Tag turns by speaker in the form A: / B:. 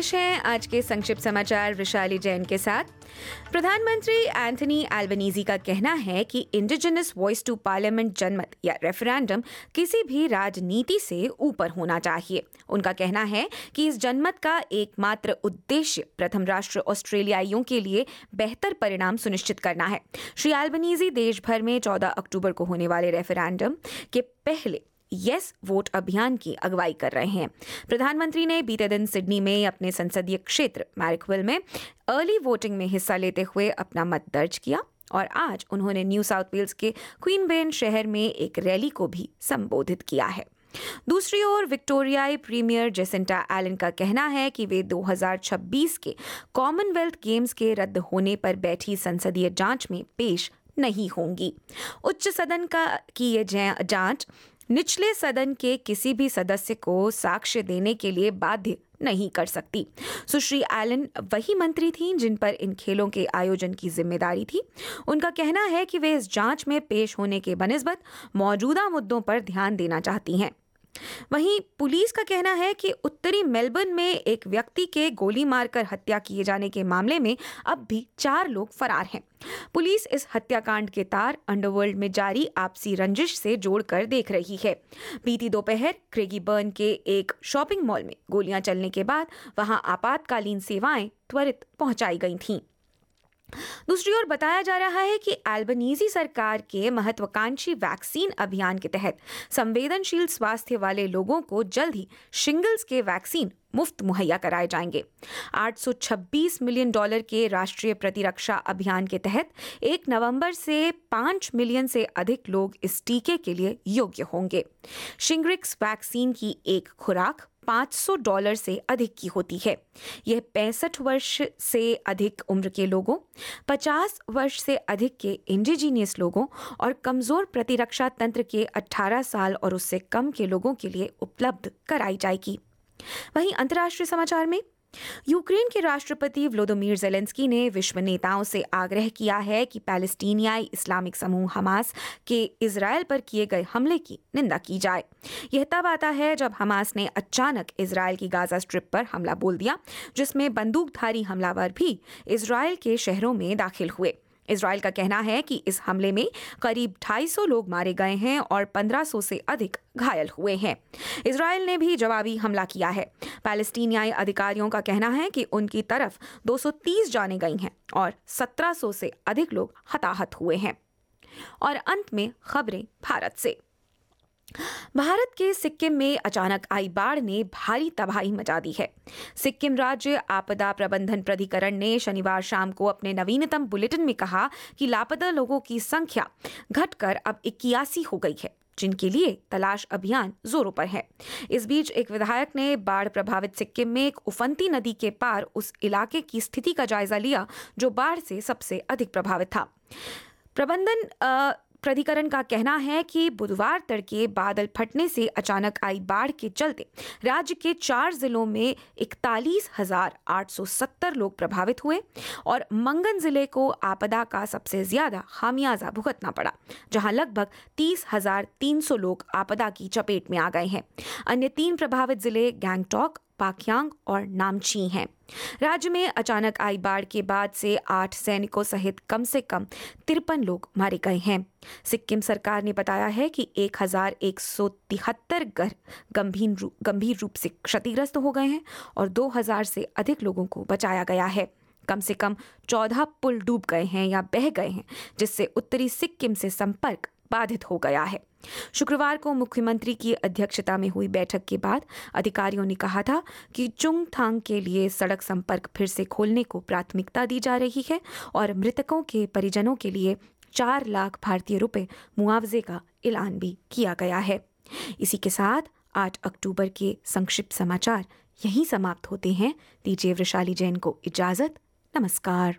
A: पेश हैं आज के संक्षिप्त समाचार, विशाली जैन के साथ। प्रधानमंत्री एंथनी एल्बनीजी का कहना है कि इंडिजिनस वॉइस टू पार्लियामेंट जनमत या रेफरेंडम किसी भी राजनीति से ऊपर होना चाहिए। उनका कहना है कि इस जनमत का एकमात्र उद्देश्य प्रथम राष्ट्र ऑस्ट्रेलियाइयों के लिए बेहतर परिणाम सुनिश्चित करना है। श्री एल्बनीजी देश भर में 14 अक्टूबर को होने वाले रेफरेंडम के पहले यस वोट अभियान की अगुवाई कर रहे हैं। प्रधानमंत्री ने बीते दिन सिडनी में अपने संसदीय क्षेत्र मैरिकविल में अर्ली वोटिंग में हिस्सा लेते हुए अपना मत दर्ज किया और आज उन्होंने न्यू साउथ वेल्स के क्वीनबेन शहर में एक रैली को भी संबोधित किया है। दूसरी ओर विक्टोरियाई प्रीमियर जेसिंटा एलन का कहना है कि वे 2026 के कॉमनवेल्थ गेम्स के रद्द होने पर बैठी संसदीय जाँच में पेश नहीं होंगी। उच्च सदन का की ये जाँच निचले सदन के किसी भी सदस्य को साक्ष्य देने के लिए बाध्य नहीं कर सकती। सुश्री एलन वही मंत्री थीं जिन पर इन खेलों के आयोजन की ज़िम्मेदारी थी। उनका कहना है कि वे इस जाँच में पेश होने के बनस्बत मौजूदा मुद्दों पर ध्यान देना चाहती हैं। वहीं पुलिस का कहना है कि उत्तरी मेलबर्न में एक व्यक्ति के गोली मारकर हत्या किए जाने के मामले में अब भी चार लोग फरार हैं। पुलिस इस हत्याकांड के तार अंडरवर्ल्ड में जारी आपसी रंजिश से जोड़कर देख रही है। बीती दोपहर क्रेगी बर्न के एक शॉपिंग मॉल में गोलियाँ चलने के बाद वहाँ आपातकालीन सेवाएँ त्वरित पहुंचाई गई थीं। दूसरी ओर बताया जा रहा है कि एल्बनीजी सरकार के महत्वाकांक्षी वैक्सीन अभियान के तहत संवेदनशील स्वास्थ्य वाले लोगों को जल्द ही शिंगल्स के वैक्सीन मुफ़्त मुहैया कराए जाएँगे। 826 मिलियन डॉलर के राष्ट्रीय प्रतिरक्षा अभियान के तहत 1 नवंबर से 5 मिलियन से अधिक लोग इस टीके के लिए योग्य होंगे। शिंग्रिक्स वैक्सीन की एक खुराक 500 डॉलर से अधिक की होती है। यह पैंसठ वर्ष से अधिक उम्र के लोगों 50 वर्ष से अधिक के इंडिजीनियस लोगों और कमज़ोर प्रतिरक्षा तंत्र के 18 साल और उससे कम के लोगों के लिए उपलब्ध कराई जाएगी। वहीं अंतर्राष्ट्रीय समाचार में यूक्रेन के राष्ट्रपति व्लोदोमिर जेलेंस्की ने विश्व नेताओं से आग्रह किया है कि पैलेस्टीनियाई इस्लामिक समूह हमास के इसराइल पर किए गए हमले की निंदा की जाए। यह तब आता है जब हमास ने अचानक इसराइल की गाजा स्ट्रिप पर हमला बोल दिया, जिसमें बंदूकधारी हमलावर भी इसराइल के शहरों में दाखिल हुए। इसराइल का कहना है कि इस हमले में करीब 250 लोग मारे गए हैं और 1500 से अधिक घायल हुए हैं। इसराइल ने भी जवाबी हमला किया है। पैलेस्टीनियाई अधिकारियों का कहना है कि उनकी तरफ़ 230 जाने गई हैं और 1700 से अधिक लोग हताहत हुए हैं। और अंत में खबरें भारत से। भारत के सिक्किम में अचानक आई बाढ़ ने भारी तबाही मचा दी है। सिक्किम राज्य आपदा प्रबंधन प्राधिकरण ने शनिवार शाम को अपने नवीनतम बुलेटिन में कहा कि लापता लोगों की संख्या घटकर अब इक्यासी हो गई है, जिनके लिए तलाश अभियान जोरों पर है। इस बीच एक विधायक ने बाढ़ प्रभावित सिक्किम में एक उफंती नदी के पार उस इलाके की स्थिति का जायजा लिया, जो बाढ़ से सबसे अधिक प्रभावित था। प्रबंधन प्राधिकरण का कहना है कि बुधवार तड़के बादल फटने से अचानक आई बाढ़ के चलते राज्य के चार जिलों में इकतालीस हज़ार आठ सौ सत्तर लोग प्रभावित हुए और मंगन ज़िले को आपदा का सबसे ज़्यादा खामियाजा भुगतना पड़ा, जहाँ लगभग तीस हज़ार तीन सौ लोग आपदा की चपेट में आ गए हैं। अन्य तीन प्रभावित ज़िले गैंगटॉक, पाक्यांग और नामची हैं। राज्य में अचानक आई बाढ़ के बाद से आठ सैनिकों सहित कम से कम तिरपन लोग मारे गए हैं। सिक्किम सरकार ने बताया है कि एक हज़ार एक सौ तिहत्तर घर गंभीर रूप गंभीर रूप से क्षतिग्रस्त हो गए हैं और दो हज़ार से अधिक लोगों को बचाया गया है। कम से कम चौदह पुल डूब गए हैं या बह गए हैं, जिससे उत्तरी सिक्किम से संपर्क बाधित हो गया है। शुक्रवार को मुख्यमंत्री की अध्यक्षता में हुई बैठक के बाद अधिकारियों ने कहा था कि चुंगथांग के लिए सड़क संपर्क फिर से खोलने को प्राथमिकता दी जा रही है और मृतकों के परिजनों के लिए चार लाख भारतीय रुपए मुआवजे का ऐलान भी किया गया है। इसी के साथ आठ अक्टूबर के संक्षिप्त समाचार यहीं समाप्त होते हैं। दीजिए वृशाली जैन को इजाज़त। नमस्कार।